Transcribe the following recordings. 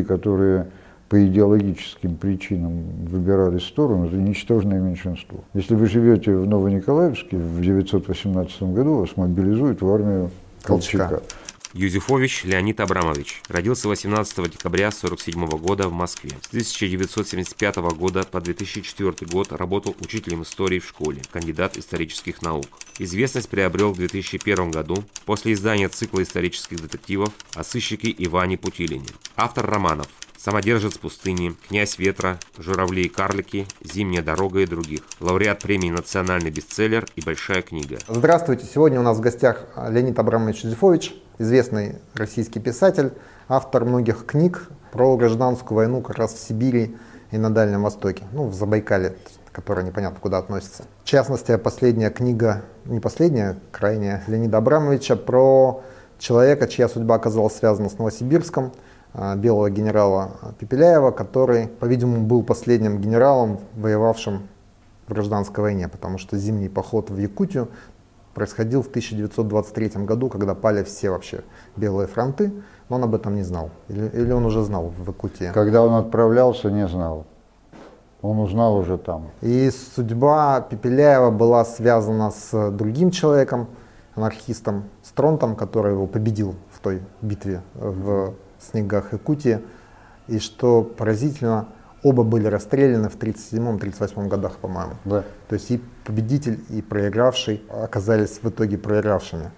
люди, которые по идеологическим причинам выбирали сторону, это ничтожное меньшинство. Если вы живете в Новониколаевске в 918 году, вас мобилизуют в армию Колчака. Колчака. Юзефович Леонид Абрамович родился 18 декабря 1947 года в Москве. С 1975 года по 2004 год работал учителем истории в школе, кандидат исторических наук. Известность приобрел в 2001 году после издания цикла исторических детективов о сыщике Иване Путилине. Автор романов «Самодержец пустыни», «Князь ветра», «Журавли и карлики», «Зимняя дорога» и других. Лауреат премии «Национальный бестселлер» и «Большая книга». Здравствуйте! Сегодня у нас в гостях Леонид Абрамович Юзефович, известный российский писатель, автор многих книг про гражданскую войну как раз в Сибири и на Дальнем Востоке, ну, в Забайкале, которая непонятно куда относится. В частности, последняя книга, не последняя, крайняя, Леонида Абрамовича про человека, чья судьба оказалась связана с Новосибирском – белого генерала Пепеляева, который, по-видимому, был последним генералом, воевавшим в гражданской войне, потому что зимний поход в Якутию происходил в 1923 году, когда пали все вообще белые фронты, но он об этом не знал. Или, или он уже знал в Якутии? Когда он отправлялся, не знал. Он узнал уже там. И судьба Пепеляева была связана с другим человеком, анархистом Стронтом, который его победил в той битве в снегах Якутии. И что поразительно, оба были расстреляны в 1937-1938 годах, по-моему. Да. То есть и победитель, и проигравший оказались в итоге проигравшими.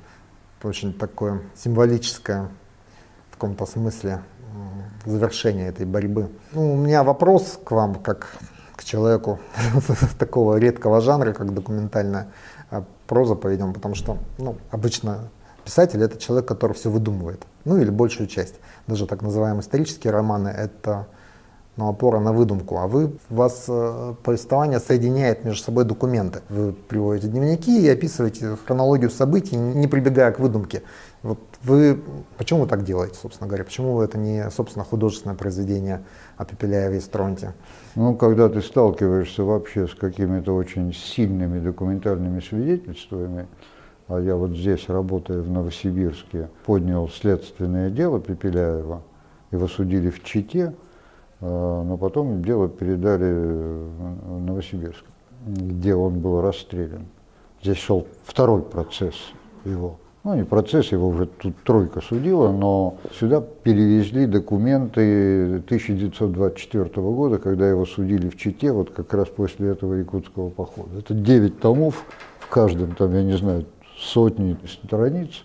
Очень такое символическое в каком-то смысле завершение этой борьбы. Ну, у меня вопрос к вам, как к человеку такого редкого жанра, как документальная а, проза, поведем, потому что ну, обычно Писатель — это человек, который все выдумывает, ну или большую часть. Даже так называемые исторические романы — это ну, опора на выдумку, а вы, вас э, повествование соединяет между собой документы. Вы приводите дневники и описываете хронологию событий, не прибегая к выдумке. Вот вы, почему вы так делаете, собственно говоря? Почему это не, собственно, художественное произведение о Пепеляеве и Стронте? Ну, когда ты сталкиваешься вообще с какими-то очень сильными документальными свидетельствами, а я вот здесь, работая в Новосибирске, поднял следственное дело Пепеляева, его судили в Чите, а, но потом дело передали в Новосибирск, где он был расстрелян. Здесь шел второй процесс его. Ну, не процесс, его уже тут тройка судила, но сюда перевезли документы 1924 года, когда его судили в Чите, вот как раз после этого якутского похода. Это 9 томов, в каждом там, я не знаю, сотни страниц.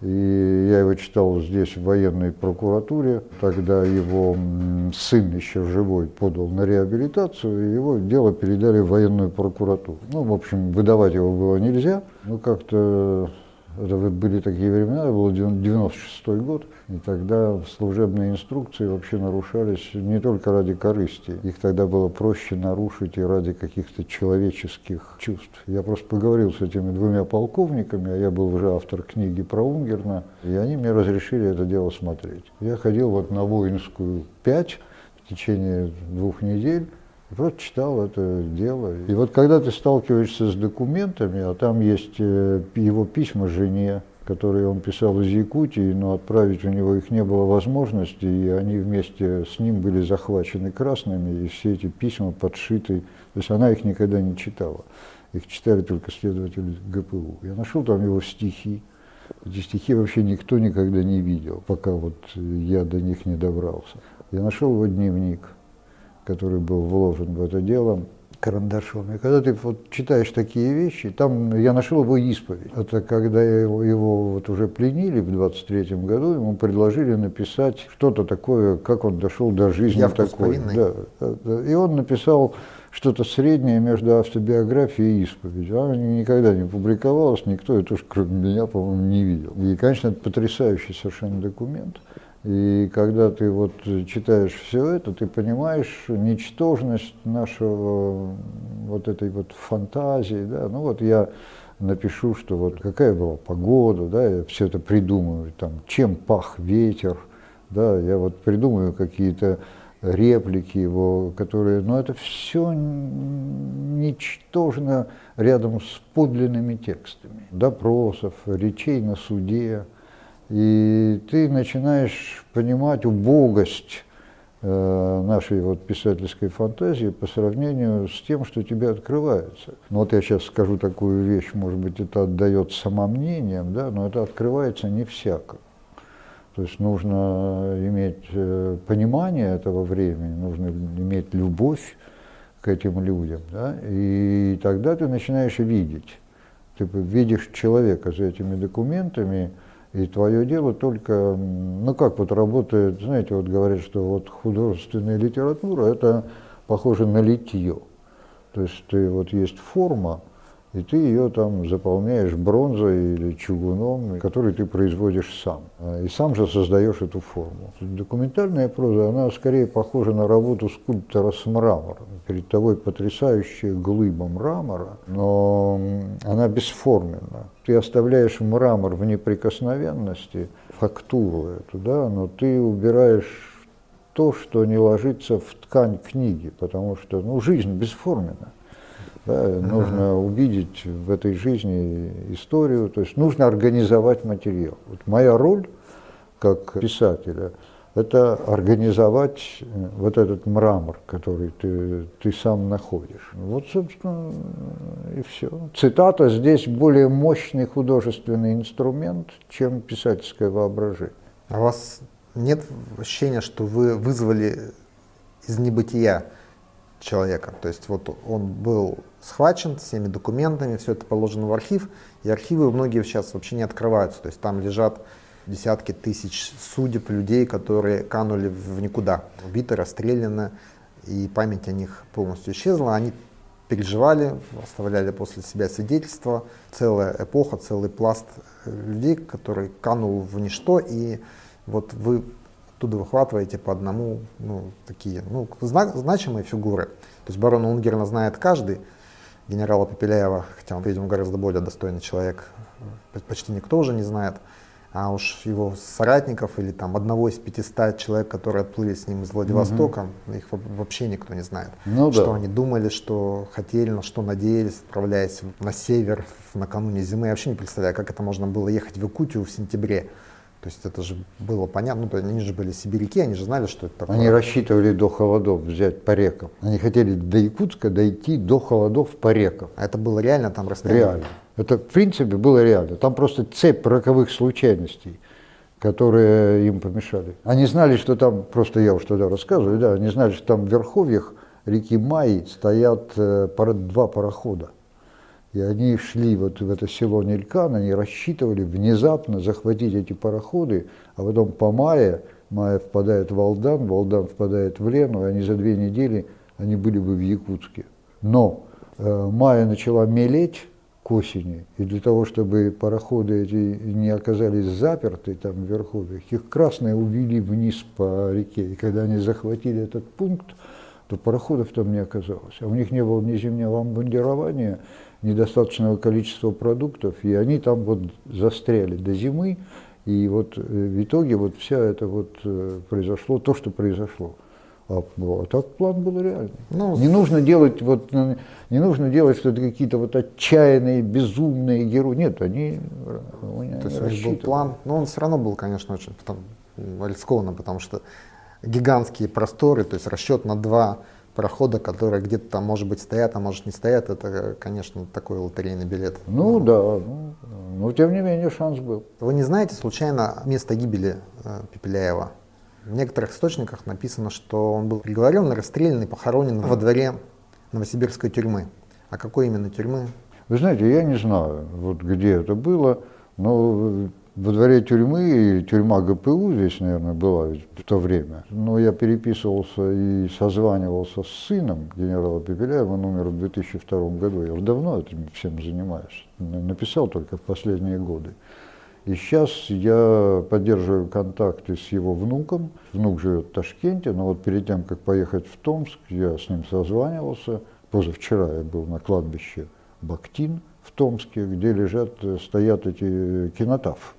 И я его читал здесь, в военной прокуратуре. Тогда его сын еще живой подал на реабилитацию, и его дело передали в военную прокуратуру. Ну, в общем, выдавать его было нельзя. Ну, как-то были такие времена, это был 96 год, и тогда служебные инструкции вообще нарушались не только ради корысти. Их тогда было проще нарушить и ради каких-то человеческих чувств. Я просто поговорил с этими двумя полковниками, а я был уже автор книги про Унгерна, и они мне разрешили это дело смотреть. Я ходил вот на воинскую 5 в течение двух недель, просто читал это дело. И вот когда ты сталкиваешься с документами, а там есть э, его письма жене, которые он писал из Якутии, но отправить у него их не было возможности, и они вместе с ним были захвачены красными, и все эти письма подшиты. То есть она их никогда не читала. Их читали только следователи ГПУ. Я нашел там его стихи. Эти стихи вообще никто никогда не видел, пока вот я до них не добрался. Я нашел его дневник который был вложен в это дело карандашом. И когда ты вот читаешь такие вещи, там я нашел его исповедь. Это когда его, его вот уже пленили в 23 году, ему предложили написать что-то такое, как он дошел до жизни такой. Да, да, И он написал что-то среднее между автобиографией и исповедью. Она никогда не публиковалась, никто это уж кроме меня, по-моему, не видел. И, конечно, это потрясающий совершенно документ. И когда ты вот читаешь все это, ты понимаешь ничтожность нашего вот этой вот фантазии, да, ну вот я напишу, что вот какая была погода, да, я все это придумаю, там, чем пах ветер, да, я вот придумаю какие-то реплики его, которые, ну это все ничтожно рядом с подлинными текстами, допросов, речей на суде, и ты начинаешь понимать убогость э, нашей вот писательской фантазии по сравнению с тем, что тебе открывается. Ну вот я сейчас скажу такую вещь, может быть, это отдает самомнением, да, но это открывается не всяко. То есть нужно иметь э, понимание этого времени, нужно иметь любовь к этим людям, да, и тогда ты начинаешь видеть. Ты видишь человека за этими документами, и твое дело только, ну как вот работает, знаете, вот говорят, что вот художественная литература это похоже на литье. То есть ты вот есть форма, и ты ее там заполняешь бронзой или чугуном, который ты производишь сам. И сам же создаешь эту форму. Документальная проза, она скорее похожа на работу скульптора с мрамором. Перед тобой потрясающая глыба мрамора, но она бесформенна. Ты оставляешь мрамор в неприкосновенности, фактуру эту, да, но ты убираешь то, что не ложится в ткань книги, потому что ну, жизнь бесформенна. Да, нужно увидеть в этой жизни историю, то есть нужно организовать материал. Вот моя роль как писателя – это организовать э, вот этот мрамор, который ты, ты сам находишь. Вот, собственно, и все. Цитата здесь более мощный художественный инструмент, чем писательское воображение. А у вас нет ощущения, что вы вызвали из небытия человека. То есть вот он был схвачен всеми документами, все это положено в архив, и архивы многие сейчас вообще не открываются. То есть там лежат десятки тысяч судеб людей, которые канули в никуда, убиты, расстреляны, и память о них полностью исчезла. Они переживали, оставляли после себя свидетельства. Целая эпоха, целый пласт людей, который канул в ничто, и вот вы оттуда выхватываете по одному ну, такие ну, зна значимые фигуры. То есть барона Унгерна знает каждый, генерала Попеляева, хотя он, видимо, гораздо более достойный человек, почти никто уже не знает. А уж его соратников или там одного из 500 человек, которые отплыли с ним из Владивостока, угу. их вообще никто не знает. Ну, что да. они думали, что хотели, на что надеялись, отправляясь на север накануне зимы. Я вообще не представляю, как это можно было ехать в Якутию в сентябре. То есть это же было понятно, ну, они же были сибиряки, они же знали, что это такое. Они рассчитывали до холодов взять по рекам. Они хотели до Якутска дойти до холодов по рекам. А это было реально там расстояние? Реально. Это, в принципе, было реально. Там просто цепь роковых случайностей, которые им помешали. Они знали, что там, просто я уж тогда рассказываю, да, они знали, что там в верховьях реки Май стоят э, два парохода. И они шли вот в это село Нелькан, они рассчитывали внезапно захватить эти пароходы, а потом по мае, мая впадает в Алдан, Валдан впадает в Лену, и они за две недели, они были бы в Якутске. Но э, мая начала мелеть к осени, и для того, чтобы пароходы эти не оказались заперты там вверху, их красные увели вниз по реке. И когда они захватили этот пункт, то пароходов там не оказалось. А у них не было ни зимнего обмундирования, недостаточного количества продуктов, и они там вот застряли до зимы, и вот э, в итоге вот вся это вот э, произошло, то, что произошло. А, ну, а так план был реальный. Ну, не нужно делать вот, не нужно делать что-то какие-то вот отчаянные, безумные герои. Нет, они, они То есть был план, но он все равно был, конечно, очень потом, рискованно, потому что гигантские просторы, то есть расчет на два прохода, которые где-то там, может быть, стоят, а может не стоят, это, конечно, такой лотерейный билет. Ну да, ну, но тем не менее шанс был. Вы не знаете случайно место гибели э, Пепеляева? В некоторых источниках написано, что он был приговорен, расстрелян и похоронен во дворе Новосибирской тюрьмы. А какой именно тюрьмы? Вы знаете, я не знаю, вот где это было, но во дворе тюрьмы, и тюрьма ГПУ здесь, наверное, была в то время. Но я переписывался и созванивался с сыном генерала Пепеляева, он умер в 2002 году. Я уже давно этим всем занимаюсь. Написал только в последние годы. И сейчас я поддерживаю контакты с его внуком. Внук живет в Ташкенте, но вот перед тем, как поехать в Томск, я с ним созванивался. Позавчера я был на кладбище Бактин в Томске, где лежат, стоят эти кинотафы.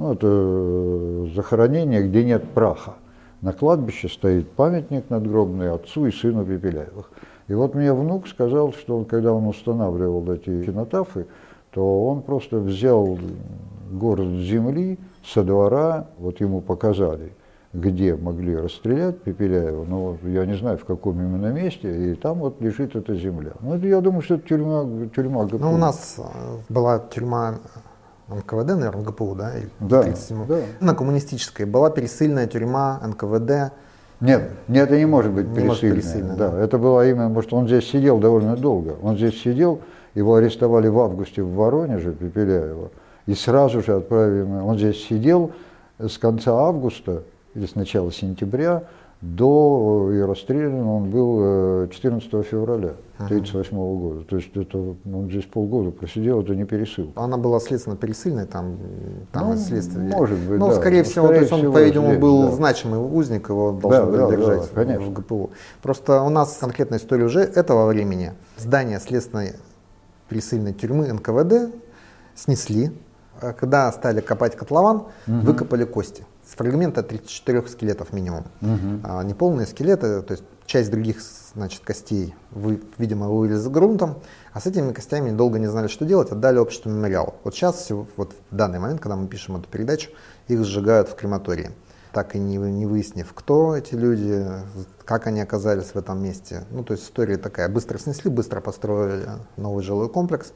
Ну, это э, захоронение, где нет праха. На кладбище стоит памятник надгробный отцу и сыну Пепеляевых. И вот мне внук сказал, что он, когда он устанавливал эти кинотафы, то он просто взял город земли со двора, вот ему показали, где могли расстрелять Пепеляева, но я не знаю, в каком именно месте, и там вот лежит эта земля. Ну, это, я думаю, что это тюрьма, тюрьма ГПУ. Ну, у нас э, была тюрьма НКВД, наверное, ГПУ, да? Или да, 37 да. На коммунистической была пересыльная тюрьма НКВД. Нет, нет, это не может быть Не пересыльная. может пересыльная, да, да. это было именно, потому что он здесь сидел довольно долго. Он здесь сидел, его арестовали в августе в Воронеже, Пепеляева, и сразу же отправили, он здесь сидел с конца августа или с начала сентября до и расстрелян он был э, 14 февраля 1938 года. То есть это он здесь полгода просидел, это не пересыл. Она была следственно пересыльной, там, там Ну, из следствия. может быть, Ну, да. скорее всего, скорее то есть он, по-видимому, был да. значимый узник, его должны Да, были да, да, держать конечно. в ГПУ. Просто у нас конкретная история уже этого времени. Здание следственной пересыльной тюрьмы НКВД снесли. А Когда стали копать котлован, выкопали кости. С фрагмента 34 скелетов минимум. А, неполные скелеты, то есть часть других значит, костей, вы, видимо, вывели за грунтом, а с этими костями долго не знали, что делать, отдали обществу мемориал. Вот сейчас, вот в данный момент, когда мы пишем эту передачу, их сжигают в крематории. Так и не, не выяснив, кто эти люди, как они оказались в этом месте. Ну, то есть история такая. Быстро снесли, быстро построили новый жилой комплекс.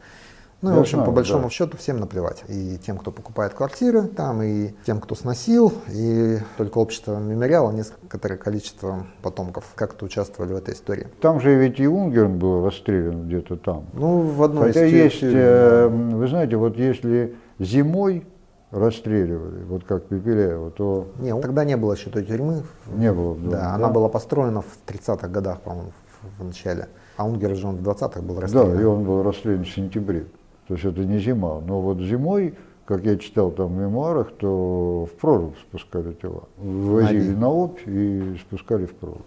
Ну, и, Я в общем, знаю, по большому да. счету всем наплевать. И тем, кто покупает квартиры там, и тем, кто сносил, и только общество мемориала, некоторое количество потомков как-то участвовали в этой истории. Там же ведь и Унгерн был расстрелян где-то там. Ну, в одной Хотя из есть, э, вы знаете, вот если зимой расстреливали, вот как Пепеляева, то да. Не, тогда не было еще той тюрьмы. не было. доме, Да, она была построена в 30-х годах, по-моему, в, начале. А Унгер же он в 20-х был Да, расстрелян. и он был расстрелян в сентябре. То есть это не зима. Но вот зимой, как я читал там в мемуарах, то в прорубь спускали тела. Вывозили Наби. на Обь и спускали в прорубь.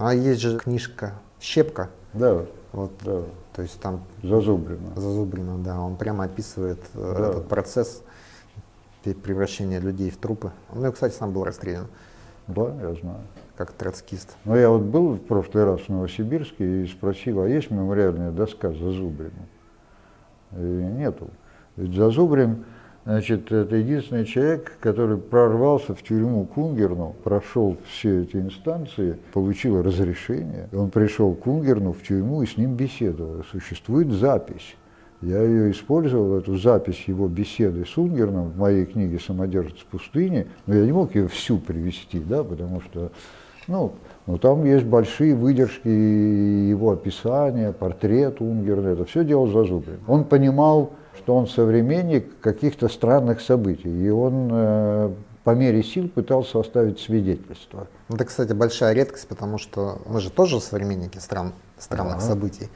А есть же книжка «Щепка», Да, вот, да, то есть там зазубрено. Зазубрина, да, он прямо описывает э, Да. этот процесс превращения людей в трупы. Ну, и, кстати, сам был расстрелян Да, я знаю. Как троцкист. Но я вот был в прошлый раз в Новосибирске и спросил, а есть мемориальная доска Зазубрина? И нету. Ведь Зазубрин, значит, это единственный человек, который прорвался в тюрьму к Унгерну, прошел все эти инстанции, получил разрешение. Он пришел к Унгерну в тюрьму и с ним беседовал. Существует запись. Я ее использовал, эту запись его беседы с Унгерном в моей книге «Самодержец пустыни», но я не мог ее всю привести, да, потому что, ну, но там есть большие выдержки его описания, портрет Унгерна, это все делал Зазубрин. Он понимал, что он современник каких-то странных событий, и он э, по мере сил пытался оставить свидетельство. Ну, Это, кстати, большая редкость, потому что мы же тоже современники стран, странных Да. событий,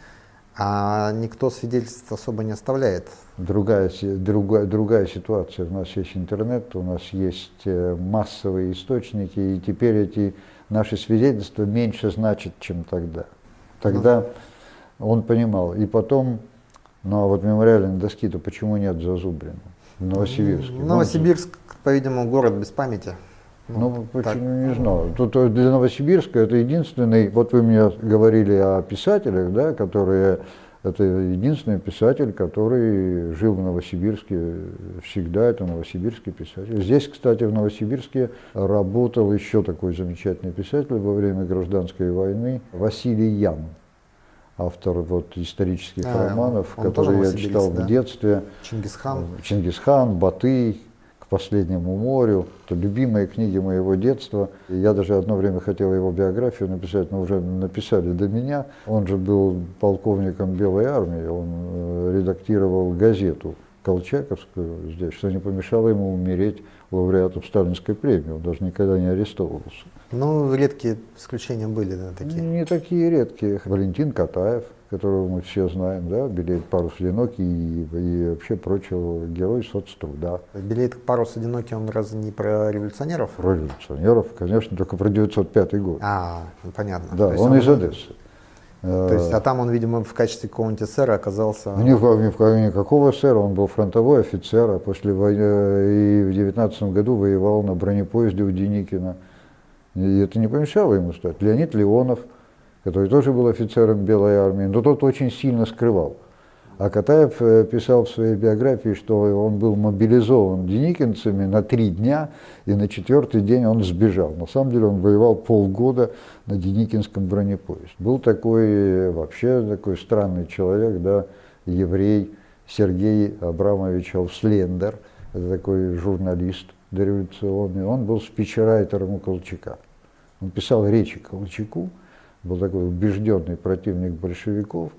а никто свидетельств особо не оставляет. Другая, другая, другая ситуация. У нас есть интернет, у нас есть э, массовые источники, и теперь эти наши свидетельства меньше значат, чем тогда. Тогда он понимал. И потом, ну а вот мемориальной доски-то почему нет Зазубрина в Новосибирске? Ну, Новосибирск, по-видимому, город без памяти. Ну, так. почему, не знаю. Тут э, для Новосибирска это единственный, вот вы мне говорили о писателях, да, которые, это единственный писатель, который жил в Новосибирске всегда, это новосибирский писатель. Здесь, кстати, в Новосибирске работал еще такой замечательный писатель во время гражданской войны, Василий Ян, автор вот исторических А, романов, он которые я читал да? в детстве. Чингисхан. Чингисхан, Батый, последнему морю. Это любимые книги моего детства. И я даже одно время хотел его биографию написать, но уже написали до меня. Он же был полковником Белой армии, он э, редактировал газету Колчаковскую здесь, что не помешало ему умереть лауреатом Сталинской премии. Он даже никогда не арестовывался. Ну, редкие исключения были да, такие. Не такие редкие. Валентин Катаев, которого мы все знаем, да, белеет парус одинокий и, и вообще прочего, герой соцтруда. Белеет парус одинокий, он разве не про революционеров? Про революционеров, конечно, только про 905 год. А, ну, понятно. да, есть он, из Одессы. То есть, а там он, видимо, в качестве какого-нибудь эсера оказался... Ни, в- ни в ко- никакого сэра, он был фронтовой офицер, а после войны и в 19 году воевал на бронепоезде у Деникина. И это не помешало ему стать. Леонид Леонов, который тоже был офицером Белой армии, но тот очень сильно скрывал. А Катаев э, писал в своей биографии, что он был мобилизован деникинцами на три дня, и на четвертый день он сбежал. На самом деле он воевал полгода на Деникинском бронепоезде. Был такой э, вообще такой странный человек, да, еврей Сергей Абрамович Ауслендер, это такой журналист дореволюционный, он был спичрайтером у Колчака. Он писал речи Колчаку, был такой убежденный противник большевиков,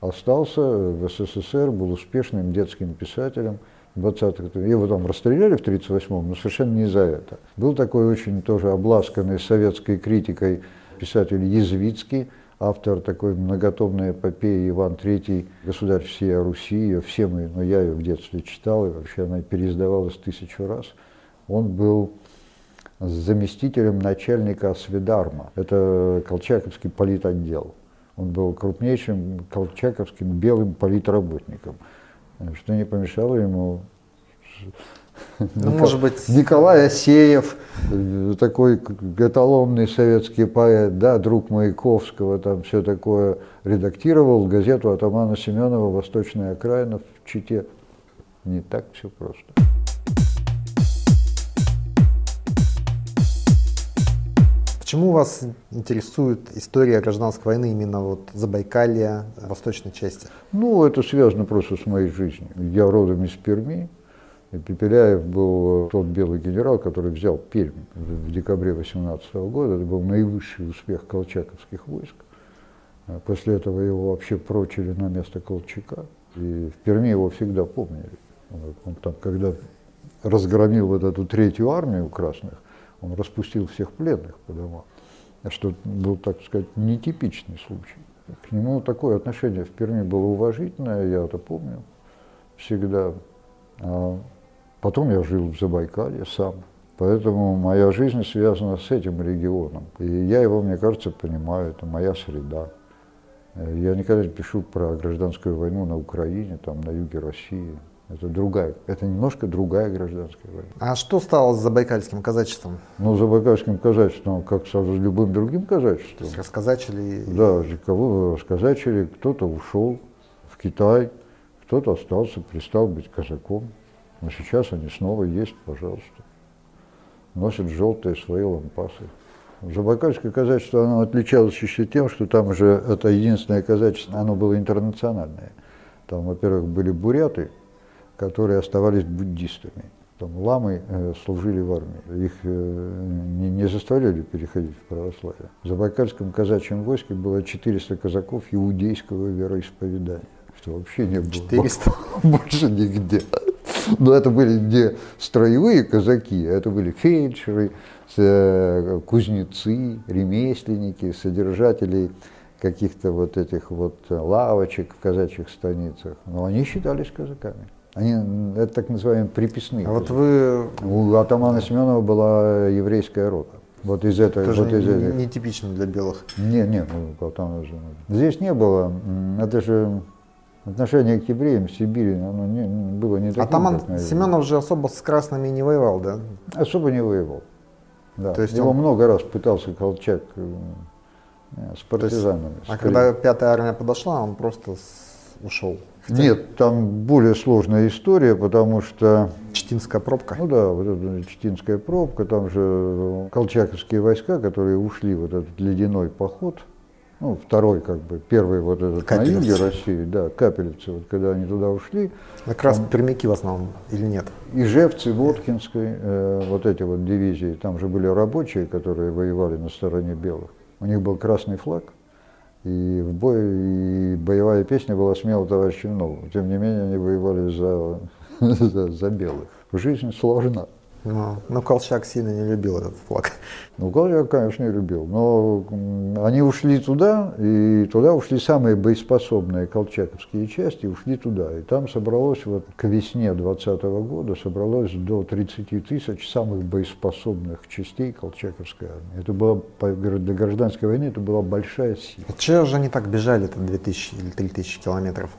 остался в СССР, был успешным детским писателем 20-х. Его там расстреляли в 1938-м, но совершенно не за это. Был такой очень тоже обласканный советской критикой писатель Язвицкий, автор такой многотомной эпопеи Иван III, государь всей Руси, ее все мы, но я ее в детстве читал, и вообще она переиздавалась тысячу раз. Он был заместителем начальника Свидарма, это Колчаковский политотдел. Он был крупнейшим колчаковским белым политработником, что не помешало ему ну, Никол... может быть... Николай Асеев, такой эталонный советский поэт, да, друг Маяковского, там все такое, редактировал газету атамана Семенова «Восточная окраина» в Чите. Не так все просто. Почему вас интересует история гражданской войны именно вот Забайкалья, восточной части? Ну, это связано просто с моей жизнью. Я родом из Перми. И Пепеляев был тот белый генерал, который взял Пермь в декабре 18 года. Это был наивысший успех колчаковских войск. А после этого его вообще прочили на место Колчака. И в Перми его всегда помнили. Он там, когда разгромил вот эту третью армию красных, он распустил всех пленных по домам, что был, так сказать, нетипичный случай. К нему такое отношение в Перми было уважительное, я это помню всегда. А потом я жил в Забайкалье сам. Поэтому моя жизнь связана с этим регионом. И я его, мне кажется, понимаю, это моя среда. Я никогда не пишу про гражданскую войну на Украине, там, на юге России. Это другая, это немножко другая гражданская война. А что стало с забайкальским казачеством? Ну, забайкальским казачеством, как с любым другим казачеством. Расказачили? Да, кого расказачили, кто-то ушел в Китай, кто-то остался, перестал быть казаком. Но сейчас они снова есть, пожалуйста. Носят желтые свои лампасы. Забайкальское казачество, оно отличалось еще тем, что там уже это единственное казачество, оно было интернациональное. Там, во-первых, были буряты, которые оставались буддистами. Там ламы э, служили в армии. Их э, не, не заставляли переходить в православие. В Забайкальском казачьем войске было 400 казаков иудейского вероисповедания, что вообще не было 400? больше нигде. Но это были не строевые казаки, а это были фельдшеры, э, кузнецы, ремесленники, содержатели каких-то вот этих вот лавочек в казачьих станицах. Но они считались казаками. Они, это так называемые приписные. А вот вы... У атамана Семенова была еврейская рота. Вот из этого. Тоже вот из этих. нетипично для белых. Не, не, ну, там уже. Здесь не было. Это же отношение к евреям в Сибири, оно не, было не такое. Атаман как, Семенов же особо с красными не воевал, да? Особо не воевал. Да. То есть Его он... много раз пытался Колчак э, с партизанами. Есть, а когда пятая армия подошла, он просто ушел. Нет, там более сложная история, потому что... Читинская пробка? Ну да, вот эта Читинская пробка, там же колчаковские войска, которые ушли в вот этот ледяной поход, ну, второй, как бы, первый вот этот Капелевцы. на юге России, да, Капелевцы, вот когда они туда ушли. Как раз там, пермяки в основном или нет? Ижевцы, Воткинской, э, вот эти вот дивизии, там же были рабочие, которые воевали на стороне белых. У них был красный флаг, и в бой, и боевая песня была смело товарищем новым. Тем не менее, они воевали за, за, за белых. Жизнь сложна. Но, но Колчак сильно не любил этот флаг. Ну, Колчак, конечно, не любил. Но они ушли туда, и туда ушли самые боеспособные колчаковские части, ушли туда. И там собралось вот к весне 20 года собралось до 30 тысяч самых боеспособных частей колчаковской армии. Это было, для гражданской войны это была большая сила. А чего же они так бежали, там 2000 или 3000 километров?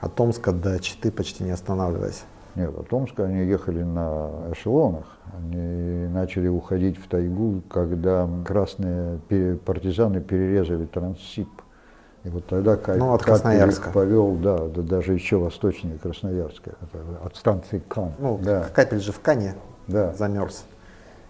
От Томска до Читы почти не останавливаясь. Нет, от Омска они ехали на эшелонах. Они начали уходить в тайгу, когда красные партизаны перерезали Транссиб. И вот тогда Кай, Ну, от Капель Красноярска. повел, да, да, даже еще восточнее Красноярска, от станции Кан. Ну, да, капель же в Кане да. замерз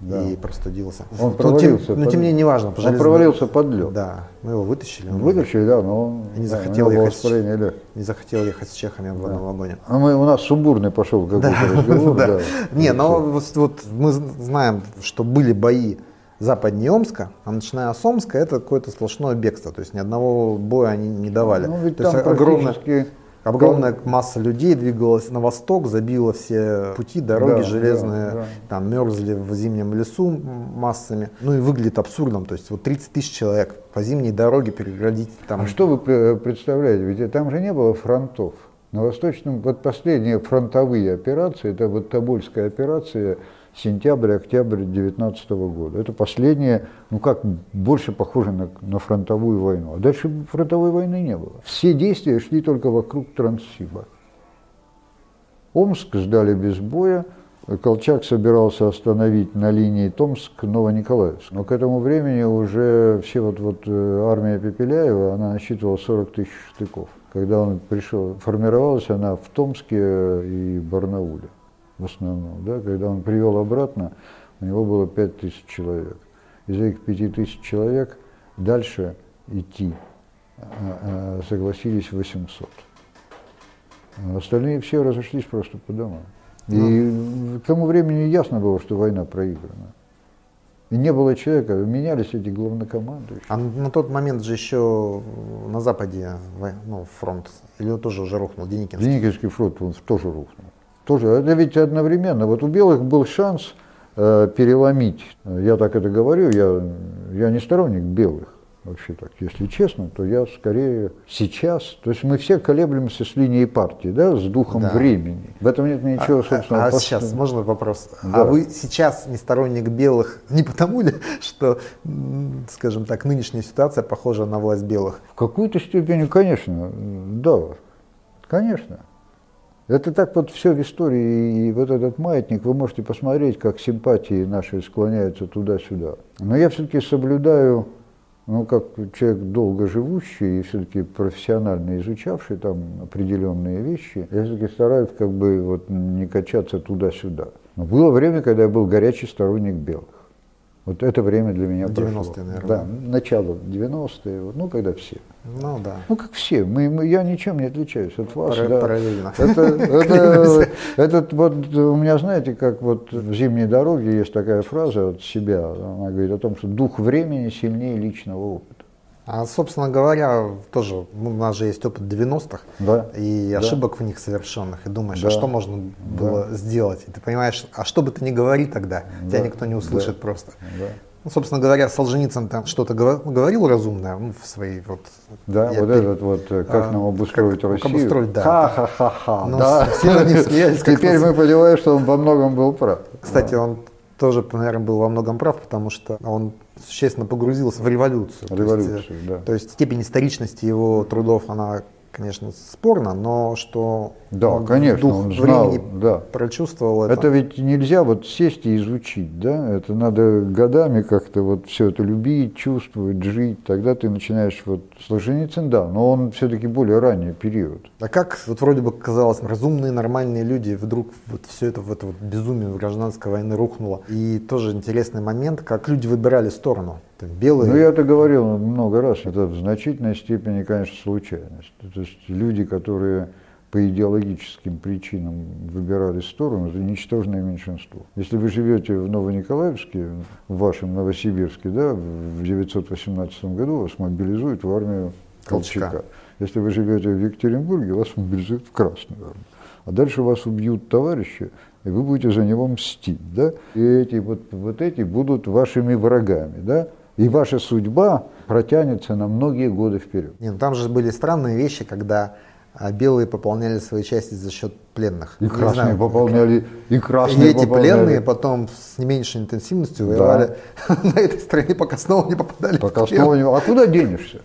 Да. и простудился. Он Ну, провалился тем, ну, под- тем не менее, неважно. Он железной- провалился под лед. Да, мы его вытащили. он Вытащили, да, но он Не да, захотел было ехать. воспаление легких. Не захотел ехать с чехами в одном вагоне. А мы, у нас сумбурный пошел какой-то разговор. Да. да. Не, но вот, вот мы знаем, что были бои западнее Омска, а начиная с Омска это какое-то сплошное бегство. То есть ни одного боя они не давали. Ну, ведь То есть там огромная, огромная масса людей двигалась на восток, забила все пути, дороги Да, железные, да, да. там мерзли в зимнем лесу массами. Ну и выглядит абсурдом. То есть вот 30 тысяч человек по зимней дороге переградить там. А что вы пре- представляете? Ведь там же не было фронтов. На Восточном, вот последние фронтовые операции, это вот Тобольская операция, сентябрь-октябрь 19 года. Это последнее, ну как, больше похоже на, на фронтовую войну. А дальше фронтовой войны не было. Все действия шли только вокруг Транссиба. Омск сдали без боя. Колчак собирался остановить на линии Томск-Новониколаевск. Но к этому времени уже все вот, вот э, армия Пепеляева, она насчитывала 40 тысяч штыков. Когда он пришел, формировалась она в Томске и Барнауле в основном. Да? Когда он привел обратно, у него было 5 тысяч человек. Из этих 5 тысяч человек дальше идти а, а, согласились 800. А Остальные все разошлись просто по домам. И к тому времени ясно было, что война проиграна. И не было человека, менялись эти главнокомандующие. А на тот момент же еще на Западе ну, фронт, или он тоже уже рухнул, Деникинский. Деникинский фронт он тоже рухнул. Тоже, это ведь одновременно. Вот у белых был шанс э, переломить. Я так это говорю, я, я не сторонник белых. Вообще так, если честно, то я скорее сейчас, то есть мы все колеблемся с линией партии, да, с духом Да. времени. В этом нет ничего, собственно. А, пос- сейчас, можно вопрос? Да. А вы сейчас не сторонник белых не потому ли, что, скажем так, нынешняя ситуация похожа на власть белых? В какой-то степени, конечно, да, конечно. Это так вот все в истории, и вот этот маятник, вы можете посмотреть, как симпатии наши склоняются туда-сюда. Но я все-таки соблюдаю, ну, как человек долго живущий и все-таки профессионально изучавший там определенные вещи, я все-таки стараюсь как бы вот не качаться туда-сюда. Но было время, когда я был горячий сторонник белых. Вот это время для меня 90-е, прошло. наверное, Да, начало 90-е, вот, ну, когда все. Ну да. Ну, как все. Мы, мы- я ничем не отличаюсь от вас. Пара- да. параллельно. Это, это, этот вот, у меня, знаете, как вот в «Зимней дороге» есть такая фраза от себя. Она говорит о том, что дух времени сильнее личного опыта. А, собственно говоря, тоже ну, у нас же есть опыт 90-х Да. и Да. ошибок в них совершенных. И думаешь, Да. а что можно было сделать? И ты понимаешь, а что бы ты ни говори тогда, тебя Да. никто не услышит Да. просто. Да. Ну, собственно говоря, Солженицын там что-то говор- говорил разумное ну, в своей вот... Да, вот пере- этот вот, э, как А, нам обустроить как- Россию. обустроить, да. Ха-ха-ха-ха. Ну, да. все над ним смеялись, Теперь мы понимаем, что он во многом был прав. Кстати, он тоже, наверное, был во многом прав, потому что он существенно погрузился в революцию. То есть, Революцию, э, да. То есть степень историчности его трудов, она, конечно, спорна, но что Да, он конечно, дух он знал, времени да. прочувствовал это. Это ведь нельзя вот сесть и изучить, да? Это надо годами как-то вот все это любить, чувствовать, жить. Тогда ты начинаешь вот Солженицын, да, но он все-таки более ранний период. А как, вот вроде бы казалось, разумные, нормальные люди, вдруг вот все это в это вот безумие гражданской войны рухнуло. И тоже интересный момент, как люди выбирали сторону. Там белые, Ну, я это говорил много раз. Это в значительной степени, конечно, случайность. То есть люди, которые по идеологическим причинам выбирали сторону, это ничтожное меньшинство. Если вы живете в Новониколаевске, в вашем Новосибирске, да, в 918 году вас мобилизуют в армию Колчака. Колчака. Если вы живете в Екатеринбурге, вас мобилизуют в Красную армию. А дальше вас убьют товарищи, и вы будете за него мстить, да? И эти вот, вот эти будут вашими врагами, да? И ваша судьба протянется на многие годы вперед. Не, ну там же были странные вещи, когда а, белые пополняли свои части за счет пленных. И Не красные знаю, пополняли, и И красные эти пополняли. пленные потом с не меньшей интенсивностью Да. воевали на этой стороне, пока снова не попадали Пока в плен. снова не- А куда денешься?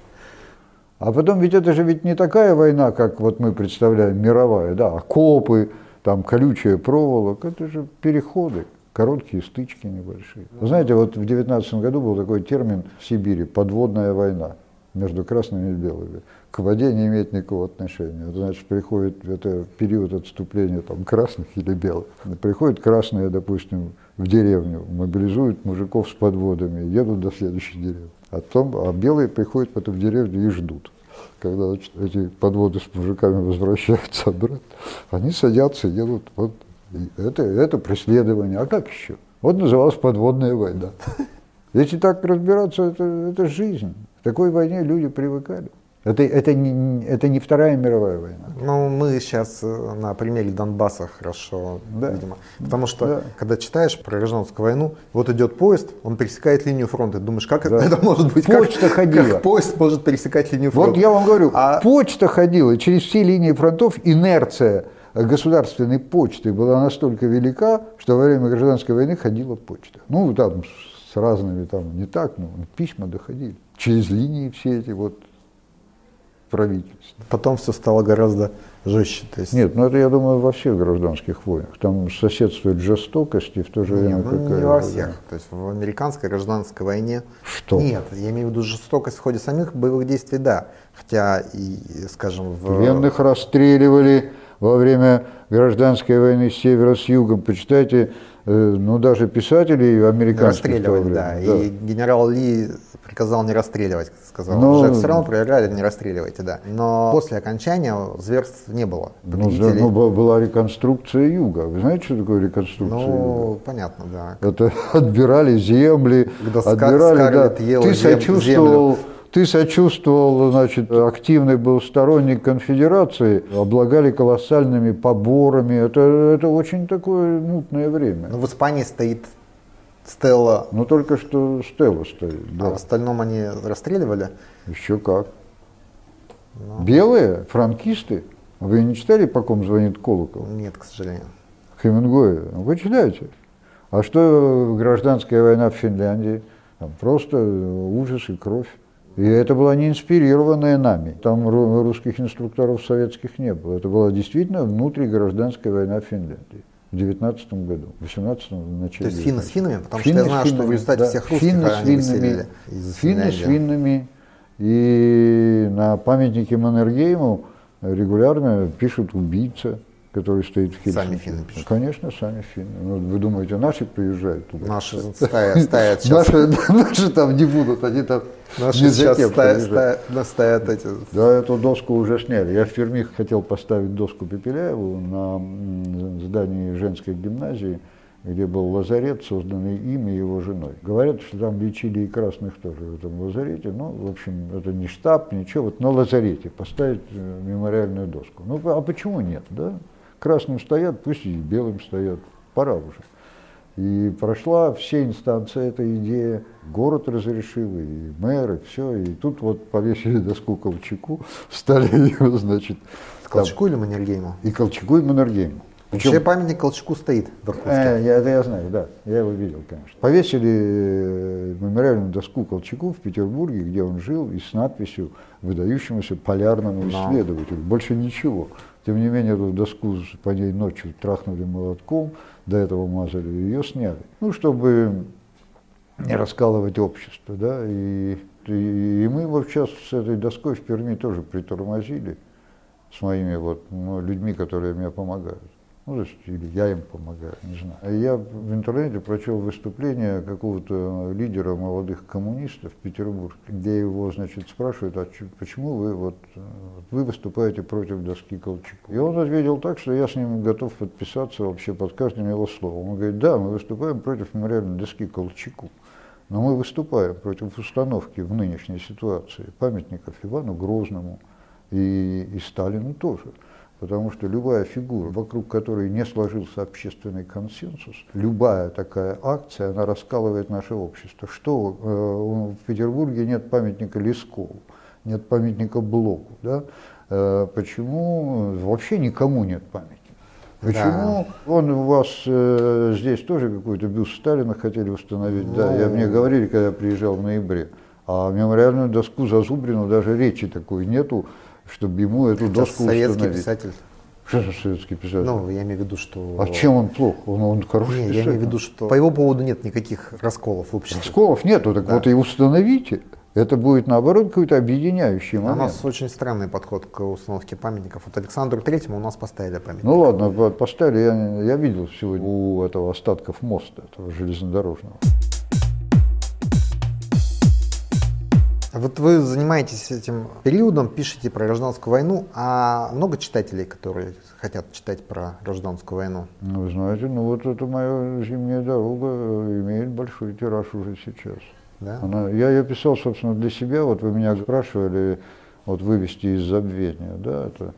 А потом ведь это же ведь не такая война, как вот мы представляем, мировая, да, окопы, там колючая проволока, это же переходы, короткие стычки небольшие. Вы знаете, вот в 19 году был такой термин в Сибири – подводная война. Между красными и белыми. К воде не имеет никакого отношения. Это значит, приходит это период отступления там, красных или белых. Приходят красные, допустим, в деревню, мобилизуют мужиков с подводами, едут до следующей деревни. А, том, а белые приходят потом в деревню и ждут. Когда значит, эти подводы с мужиками возвращаются обратно, они садятся и едут. Вот, это, это преследование. А как еще? Вот называлась подводная война. Если так разбираться, это, это жизнь. К такой войне люди привыкали. Это, это, не, это не Вторая мировая война. Ну, мы сейчас э, на примере Донбасса хорошо, да. видимо. Потому что, да. когда читаешь про гражданскую войну, вот идет поезд, он пересекает линию фронта. Думаешь, как да. это может быть? Почта как, ходила. Как поезд может пересекать линию фронта? Вот я вам говорю, а... почта ходила, через все линии фронтов инерция государственной почты была настолько велика, что во время гражданской войны ходила почта. Ну, там с разными, там не так, но письма доходили. Через линии все эти вот правительства. Потом все стало гораздо жестче. То есть... Нет, ну это, я думаю, во всех гражданских войнах. Там соседствует жестокость и в то же время Нет, ну, не во всех. То есть в американской гражданской войне... Что? Нет, я имею в виду жестокость в ходе самих боевых действий, да. Хотя и, скажем, в... Пленных расстреливали во время гражданской войны с севера с югом. Почитайте, ну даже писателей американских. Расстреливали, да. да. И генерал Ли приказал не расстреливать, сказал. Но... Уже все равно проиграли, не расстреливайте, да. Но после окончания зверств не было. Ну, ну, была реконструкция юга. Вы знаете, что такое реконструкция ну, юга? понятно, да. Это отбирали земли, Когда отбирали, да. Ты сочувствовал землю ты сочувствовал, значит, активный был сторонник конфедерации, облагали колоссальными поборами. Это, это очень такое мутное время. Но в Испании стоит Стелла. Ну только что Стелла стоит. Да. А в остальном они расстреливали? Еще как. Ну. Белые, франкисты. Вы не читали, по ком звонит колокол? Нет, к сожалению. Хемингуэя. Вы читаете. А что гражданская война в Финляндии? Там просто ужас и кровь. И это была не инспирированная нами. Там русских инструкторов советских не было. Это была действительно внутригражданская война в Финляндии. В 19 году, в 18 в начале. То есть финны с финнами? Потому финны что я знаю, что в результате да, всех русских финны с финнами, Финны с финнами. И на памятнике Маннергейму регулярно пишут убийца который стоит в Хельсинки. Сами финны пишут? Конечно, сами финны. Ну, вы думаете, наши приезжают туда? Наши стоят, стоят сейчас. Наши, наши там не будут, они там Наши не сейчас стоят, стоят, стоят эти... Да, эту доску уже сняли. Я в Перми хотел поставить доску Пепеляеву на здании женской гимназии, где был лазарет, созданный им и его женой. Говорят, что там лечили и красных тоже в этом лазарете. Ну, в общем, это не штаб, ничего. Вот на лазарете поставить э, мемориальную доску. Ну, а почему нет, да? Красным стоят, пусть и белым стоят, пора уже. И прошла все инстанции эта идея, город разрешил, и мэр, и все, и тут вот повесили доску Колчаку, стали ее, значит... Колчаку там, или Маннергейму? И Колчаку, и Маннергейму. Причем, Вообще памятник Колчаку стоит в Иркутске. Э, я, это я знаю, да, я его видел, конечно. Повесили э, мемориальную доску Колчаку в Петербурге, где он жил, и с надписью «Выдающемуся полярному исследователю». Больше ничего. Тем не менее, эту доску по ней ночью трахнули молотком, до этого мазали, ее сняли. Ну, чтобы не раскалывать общество, да, и, и, и мы вот сейчас с этой доской в Перми тоже притормозили с моими вот ну, людьми, которые мне помогают. Ну, или я им помогаю, не знаю. Я в интернете прочел выступление какого-то лидера молодых коммунистов в Петербурге, где его, значит, спрашивают, а почему вы вот вы выступаете против доски Колчака? И он ответил так, что я с ним готов подписаться вообще под каждым его словом. Он говорит, да, мы выступаем против мемориальной доски Колчаку. Но мы выступаем против установки в нынешней ситуации памятников Ивану Грозному и, и Сталину тоже. Потому что любая фигура, вокруг которой не сложился общественный консенсус, любая такая акция, она раскалывает наше общество. Что э, в Петербурге нет памятника Лескову, нет памятника Блоку. Да? Э, почему вообще никому нет памятника? Почему да. он у вас э, здесь тоже какой-то бюст Сталина хотели установить? Ну, да, я, мне говорили, когда я приезжал в ноябре. А мемориальную доску Зазубрину даже речи такой нету чтобы ему эту Хотя доску советский установить. писатель. Что за советский писатель? Ну, я имею в виду, что... А чем он плох? Он, он хороший Нет, писатель. я имею в виду, что по его поводу нет никаких расколов в обществе. Расколов нету, так да. вот и установите. Это будет, наоборот, какой-то объединяющий момент. У нас очень странный подход к установке памятников. Вот Александру Третьему у нас поставили памятник. Ну ладно, поставили, я, я видел сегодня у этого остатков моста, этого железнодорожного. Вот вы занимаетесь этим периодом, пишете про гражданскую войну, а много читателей, которые хотят читать про гражданскую войну? Ну, вы знаете, ну вот эта моя зимняя дорога имеет большой тираж уже сейчас. Да? Она, я ее писал, собственно, для себя. Вот вы меня спрашивали, вот вывести из забвения, да, это,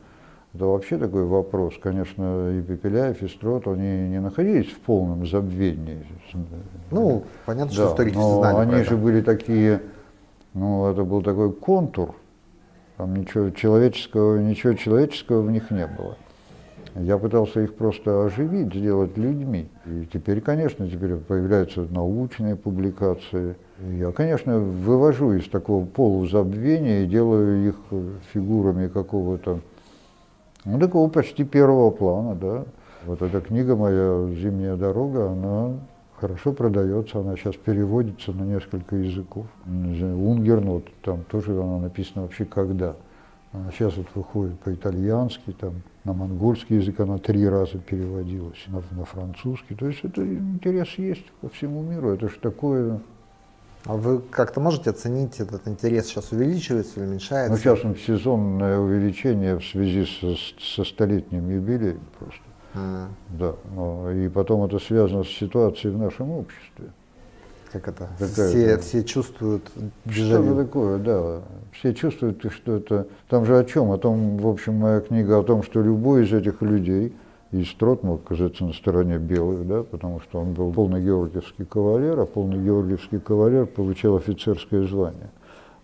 это вообще такой вопрос. Конечно, и Пепеляев, и Строт, они не находились в полном забвении. Ну, понятно, да, что историки но знали они же были такие ну, это был такой контур, там ничего человеческого, ничего человеческого в них не было. Я пытался их просто оживить, сделать людьми. И теперь, конечно, теперь появляются научные публикации. Я, конечно, вывожу из такого полузабвения и делаю их фигурами какого-то, ну, такого почти первого плана, да. Вот эта книга моя «Зимняя дорога», она хорошо продается, она сейчас переводится на несколько языков. Унгернот, там тоже она написана вообще когда. Она сейчас вот выходит по-итальянски, там, на монгольский язык она три раза переводилась, на, на французский. То есть это интерес есть по всему миру. Это же такое... А вы как-то можете оценить этот интерес сейчас увеличивается или уменьшается? Ну, сейчас сезонное увеличение в связи со, со столетним юбилеем просто. А. Да, но, и потом это связано с ситуацией в нашем обществе. Как это? все, все чувствуют Что-то такое, да. Все чувствуют, что это... Там же о чем? О том, в общем, моя книга о том, что любой из этих людей, и Строт мог оказаться на стороне белых, да, потому что он был полный георгиевский кавалер, а полный георгиевский кавалер получал офицерское звание.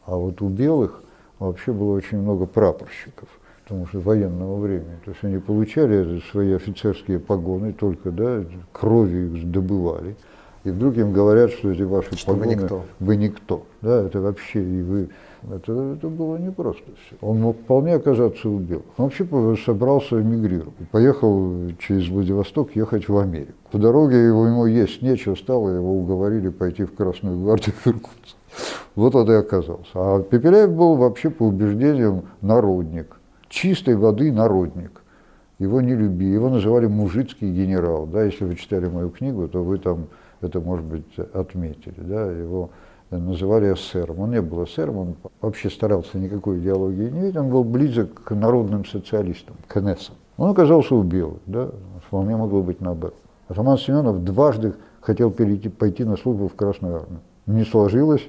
А вот у белых вообще было очень много прапорщиков потому что военного времени. То есть они получали свои офицерские погоны только, да, кровью их добывали. И вдруг им говорят, что эти ваши что погоны, вы никто. вы никто. Да, это вообще, и вы, это, это было непросто все. Он мог вполне оказаться у белых. Он вообще собрался эмигрировать. Поехал через Владивосток ехать в Америку. По дороге его, ему есть нечего стало, его уговорили пойти в Красную гвардию в Иркутск. Вот это и оказался. А Пепеляев был вообще по убеждениям народник чистой воды народник. Его не любили, его называли мужицкий генерал. Да, если вы читали мою книгу, то вы там это, может быть, отметили. Да, его называли эсером. Он не был эсером, он вообще старался никакой идеологии не видеть, он был близок к народным социалистам, к НСам. Он оказался у белых, да, вполне могло быть наоборот. Роман Семенов дважды хотел перейти, пойти на службу в Красную армию. Не сложилось,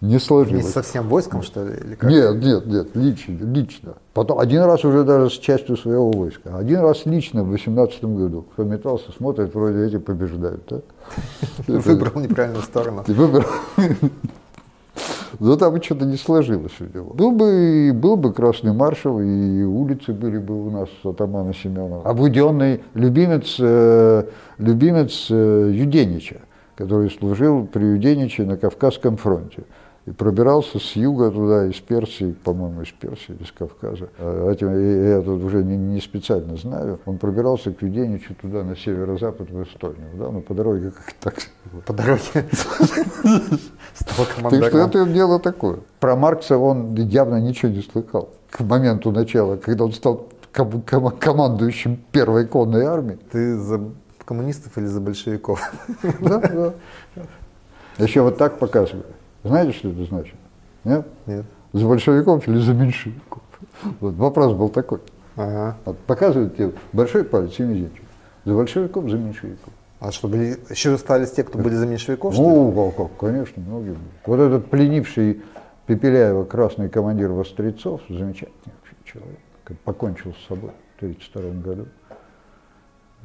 не сложилось. Не совсем войском, что ли? Или как? Нет, нет, нет, лично, лично. Потом один раз уже даже с частью своего войска. Один раз лично в 18 году. Пометался, смотрит, вроде эти побеждают. Да? Выбрал неправильную сторону. Выбрал. Но там что-то не сложилось у него. Был бы, был бы Красный маршал, и улицы были бы у нас атамана Семенова. Обуденный любимец, э, любимец э, Юденича, который служил при Юдениче на Кавказском фронте и пробирался с юга туда, из Персии, по-моему, из Персии, из Кавказа. А этим я, я тут уже не, не специально знаю. Он пробирался к Веденичу туда, на северо-запад, в Эстонию. Да? Ну, по дороге как так. По дороге стал командором. Так что это дело такое. Про Маркса он явно ничего не слыхал. К моменту начала, когда он стал ком- ком- командующим первой конной армии. Ты коммунистов или за большевиков? Да, да. Еще вот так показывают. Знаете, что это значит? Нет? Нет. За большевиков или за меньшевиков? Вот вопрос был такой. Ага. Вот показывают тебе большой палец и мизинчик. За большевиков, за меньшевиков. А что, были, еще остались те, кто были за меньшевиков, Ну, как, как, конечно, многие были. Вот этот пленивший Пепеляева красный командир Вострецов, замечательный человек, покончил с собой в 1932 году.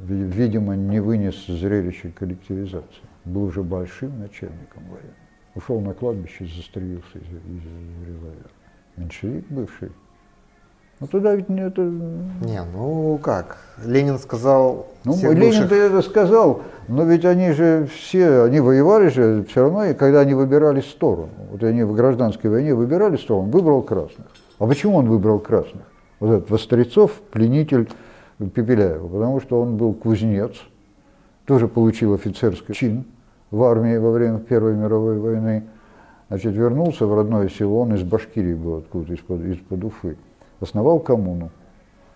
Видимо, не вынес зрелище коллективизации. Был уже большим начальником военным. Ушел на кладбище, застрелился из, из револьвера. Меньшевик бывший. Ну тогда ведь не это... Не, ну как? Ленин сказал... Ну, Ленин-то это сказал, но ведь они же все, они воевали же все равно, и когда они выбирали сторону, вот они в гражданской войне выбирали сторону, выбрал красных. А почему он выбрал красных? Вот этот Вострецов, пленитель Пепеляева, потому что он был кузнец, тоже получил офицерский чин, в армии во время Первой мировой войны. Значит, вернулся в родное село, он из Башкирии был откуда-то, из-под, из-под Уфы. Основал коммуну.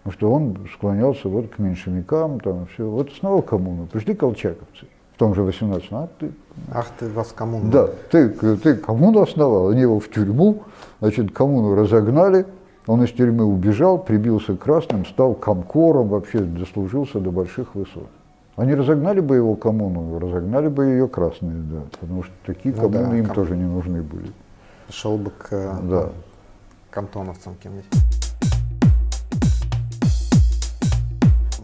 Потому что он склонялся вот к меньшевикам, там все. Вот основал коммуну. Пришли колчаковцы в том же 18 а ты... Ах ты, вас коммуна. Да, ты, ты коммуну основал, они его в тюрьму, значит, коммуну разогнали, он из тюрьмы убежал, прибился к красным, стал комкором, вообще дослужился до больших высот. Они разогнали бы его коммуну, разогнали бы ее красные, да, потому что такие ну, коммуны да, им ком... тоже не нужны были. Шел бы к да. кантоновцам кем-нибудь.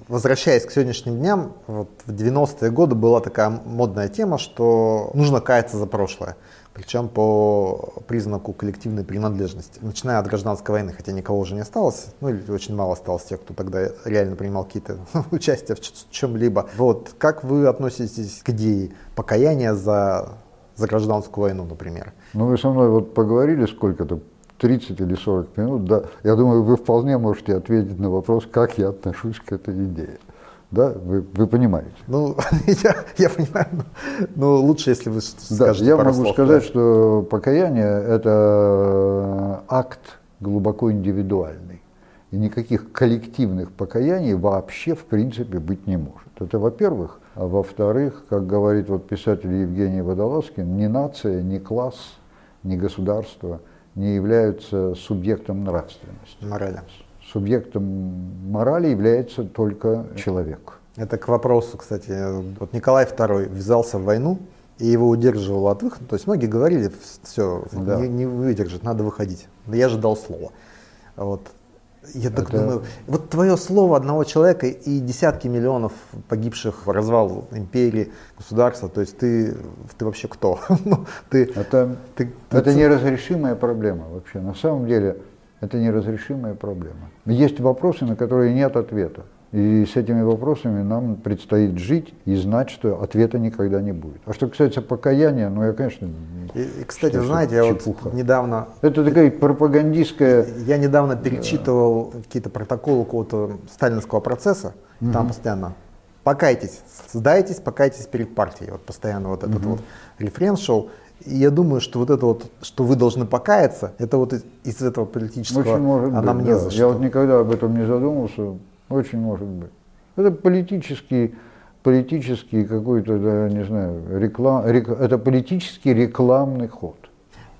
Возвращаясь к сегодняшним дням, вот в 90-е годы была такая модная тема, что нужно каяться за прошлое причем по признаку коллективной принадлежности. Начиная от гражданской войны, хотя никого уже не осталось, ну или очень мало осталось тех, кто тогда реально принимал какие-то участия в чем-либо. Вот, как вы относитесь к идее покаяния за, за гражданскую войну, например? Ну вы со мной вот поговорили сколько-то, 30 или 40 минут, да, я думаю, вы вполне можете ответить на вопрос, как я отношусь к этой идее. Да, вы, вы понимаете. Ну, я, я понимаю, но, лучше, если вы скажете да, Я могу слов, сказать, да. что покаяние – это акт глубоко индивидуальный. И никаких коллективных покаяний вообще в принципе быть не может. Это во-первых. А во-вторых, как говорит вот писатель Евгений Водолазкин, ни нация, ни класс, ни государство не являются субъектом нравственности. Морали субъектом морали является только человек. Это к вопросу, кстати, вот Николай II ввязался в войну, и его удерживал от выхода. То есть многие говорили, все, да. не, не выдержит, надо выходить. Но я же дал слово. Вот. Я так Это... думаю, вот твое слово одного человека и десятки миллионов погибших в развал империи, государства, то есть ты, ты вообще кто? Ну, ты, это ты, это ты... неразрешимая проблема вообще. На самом деле это неразрешимая проблема. Есть вопросы, на которые нет ответа. И с этими вопросами нам предстоит жить и знать, что ответа никогда не будет. А что касается покаяния, ну я, конечно... И, и кстати, что, знаете, я вот недавно... Это такая пропагандистская... Я недавно перечитывал да. какие-то протоколы какого-то сталинского процесса, угу. там постоянно покайтесь, сдайтесь, покайтесь перед партией. Вот постоянно вот этот угу. вот рефрен шел. И я думаю, что вот это вот, что вы должны покаяться, это вот из, из этого политического Очень может. Быть, да. Я вот никогда об этом не задумывался. Очень может быть. Это политический, политический какой-то, да, не знаю, реклам, рек, это политический рекламный ход.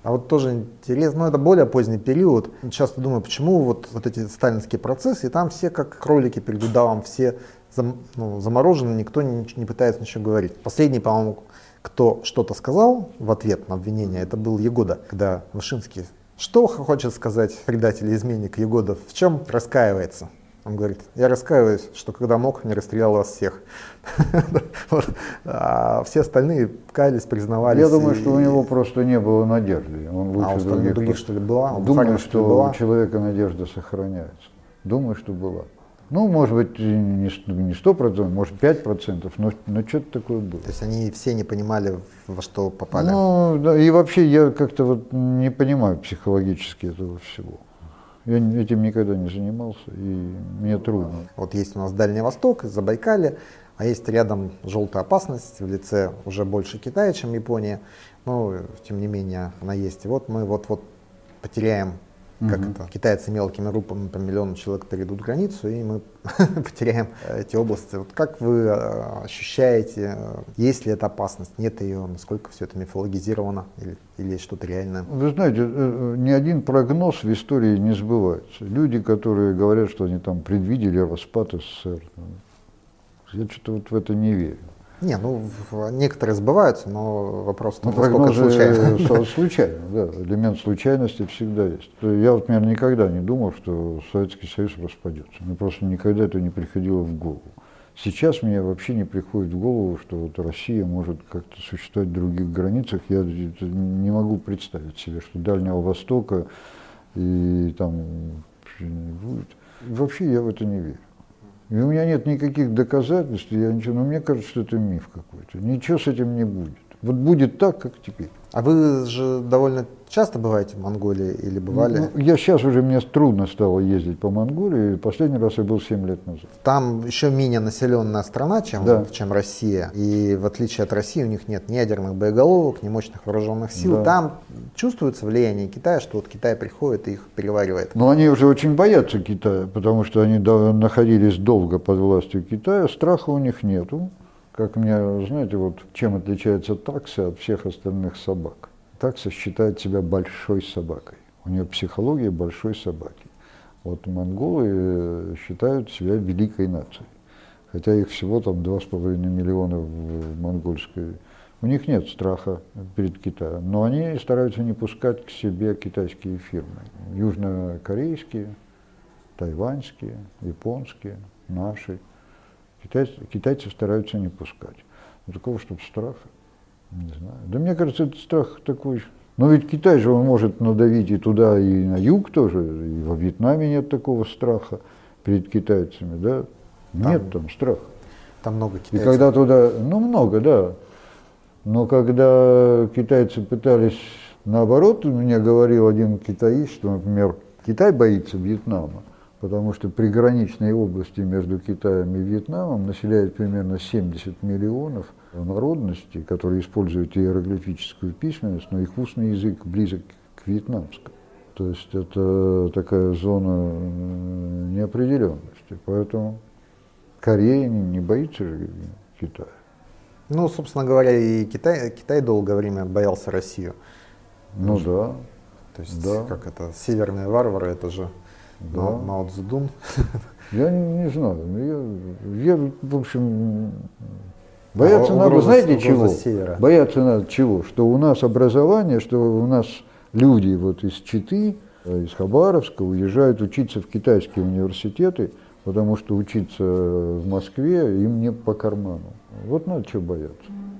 А вот тоже интересно, ну это более поздний период. Часто думаю, почему вот, вот эти сталинские процессы, и там все как кролики перед удавом, все зам, ну, заморожены, никто не, не пытается ничего говорить. Последний, по-моему, кто что-то сказал в ответ на обвинение, это был Егода, когда Вышинский что хочет сказать предатель изменник Егода, в чем раскаивается? Он говорит, я раскаиваюсь, что когда мог, не расстрелял вас всех. А все остальные каялись, признавались. Я думаю, что у него просто не было надежды. Он лучше а у других, других что ли была? Думаю, что у человека надежда сохраняется. Думаю, что была. Ну, может быть, не сто процентов, может, пять процентов, но, но что-то такое было. То есть они все не понимали, во что попали? Ну, да, и вообще я как-то вот не понимаю психологически этого всего. Я этим никогда не занимался, и мне трудно. Вот есть у нас Дальний Восток, Забайкалье, а есть рядом желтая опасность в лице уже больше Китая, чем Япония. Но, тем не менее, она есть. И вот мы вот-вот потеряем как угу. это? Китайцы мелкими группами по миллиону человек перейдут границу, и мы потеряем эти области. Вот как вы э, ощущаете, э, есть ли эта опасность, нет ее, насколько все это мифологизировано или, или есть что-то реальное? Вы знаете, э, ни один прогноз в истории не сбывается. Люди, которые говорят, что они там предвидели распад СССР, я что-то вот в это не верю. Не, ну некоторые сбываются, но вопрос в том, ну, насколько случайно. Случайно, да. Элемент случайности всегда есть. Я вот, например, никогда не думал, что Советский Союз распадется. Мне просто никогда это не приходило в голову. Сейчас мне вообще не приходит в голову, что вот Россия может как-то существовать в других границах. Я не могу представить себе, что Дальнего Востока и там. Вообще я в это не верю. И у меня нет никаких доказательств, я ничего, но мне кажется, что это миф какой-то. Ничего с этим не будет. Вот будет так, как теперь. А вы же довольно часто бываете в Монголии или бывали? Ну, я сейчас уже, мне трудно стало ездить по Монголии. Последний раз я был 7 лет назад. Там еще менее населенная страна, чем, Да. чем Россия. И в отличие от России у них нет ни ядерных боеголовок, ни мощных вооруженных сил. Да. Там чувствуется влияние Китая, что вот Китай приходит и их переваривает. Но они уже очень боятся Китая, потому что они находились долго под властью Китая, страха у них нету. Как мне, знаете, вот чем отличается такса от всех остальных собак? Такса считает себя большой собакой. У нее психология большой собаки. Вот монголы э, считают себя великой нацией. Хотя их всего там 2,5 миллиона в монгольской. У них нет страха перед Китаем. Но они стараются не пускать к себе китайские фирмы. Южнокорейские, тайваньские, японские, наши. Китайцы, китайцев стараются не пускать. Но такого, чтобы страха, не знаю. Да мне кажется, этот страх такой. Но ведь Китай же, он может надавить и туда, и на юг тоже. И во Вьетнаме нет такого страха перед китайцами, да? Нет там страха. Там много И китайцев. когда туда, ну много, да. Но когда китайцы пытались, наоборот, мне говорил один китаист, что, например, Китай боится Вьетнама, потому что приграничные области между Китаем и Вьетнамом населяют примерно 70 миллионов народностей, которые используют иероглифическую письменность, но их устный язык близок к вьетнамскому. То есть это такая зона неопределенности. Поэтому Корея не, не боится же Китая. Ну, собственно говоря, и Китай, Китай долгое время боялся Россию. Ну да, То есть, Да. как это, северные варвары, это же Да. Мао, Цзэдун. я не, не знаю. Я, я, в общем, бояться А, надо, угроза- знаете угроза чего? севера. Бояться надо чего? Что у нас образование, что у нас люди вот из Читы, э, из Хабаровска уезжают учиться в китайские университеты, потому что учиться в Москве им не по карману. Вот надо чего бояться.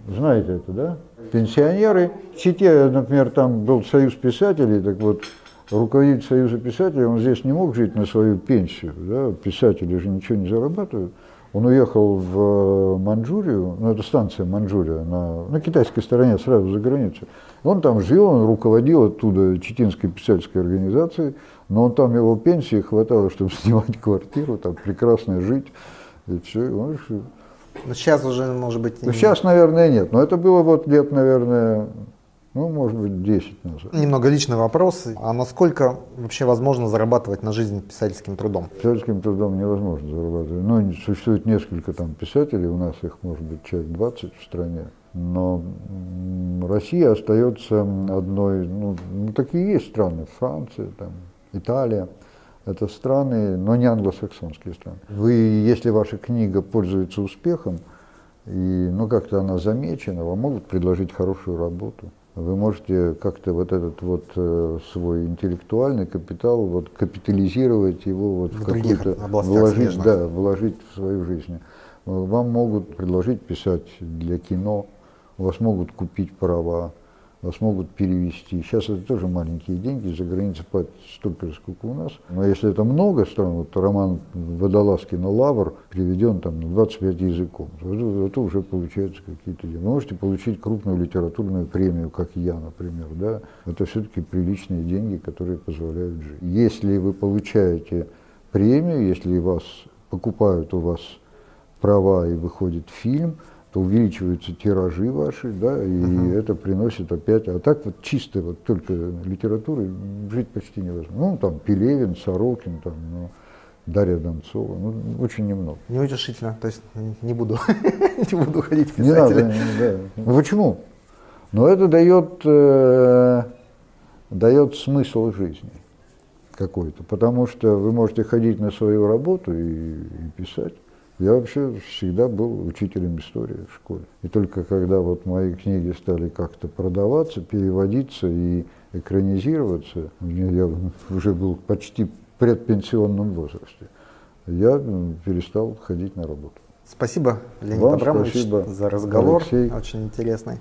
Знаете это, да? Пенсионеры. В Чите, например, там был союз писателей, так вот, руководитель союза писателей, он здесь не мог жить на свою пенсию, да? писатели же ничего не зарабатывают. Он уехал в Манчжурию, ну это станция Манчжурия, на, на китайской стороне, сразу за границей. Он там жил, он руководил оттуда Читинской писательской организацией, но он там его пенсии хватало, чтобы снимать квартиру, там прекрасно жить, и все. И он решил. Ну, сейчас уже, может быть, Ну, сейчас, наверное, нет, но это было вот лет, наверное, ну, может быть, 10 назад. немного личный вопрос. А насколько вообще возможно зарабатывать на жизнь писательским трудом? Писательским трудом невозможно зарабатывать. Ну, существует несколько там писателей, у нас их может быть человек 20 в стране. Но Россия остается одной, ну, ну, такие есть страны, Франция, там, Италия. Это страны, но не англосаксонские страны. Вы, если ваша книга пользуется успехом, и, ну, как-то она замечена, вам могут предложить хорошую работу. Вы можете как-то вот этот вот э, свой интеллектуальный капитал вот капитализировать его вот В в, какую-то вложить, смежных. да, вложить в свою жизнь. Вам могут предложить писать для кино, у вас могут купить права, вас могут перевести. Сейчас это тоже маленькие деньги, за границей платят столько же, сколько у нас. Но если это много стран, вот роман Водолазкина «Лавр» переведен там на 25 языков, то это, это уже получается какие-то деньги. Вы можете получить крупную литературную премию, как я, например, да, это все-таки приличные деньги, которые позволяют жить. Если вы получаете премию, если вас покупают у вас права и выходит фильм, то увеличиваются тиражи ваши, да, и это приносит опять, а так вот чисто вот только литературой жить почти невозможно. Ну, там Пелевин, Сорокин, там, ну, Дарья Донцова, ну, очень немного. Неутешительно. То есть не буду, не буду ходить в Не надо, да. Ну, Почему? Но это дает, э, дает смысл жизни какой-то, потому что вы можете ходить на свою работу и, и писать. Я вообще всегда был учителем истории в школе. И только когда вот мои книги стали как-то продаваться, переводиться и экранизироваться, я уже был почти в предпенсионном возрасте, я м, перестал ходить на работу. Спасибо, Леонид Вам Абрамович, спасибо, за разговор. Алексей. Очень интересный.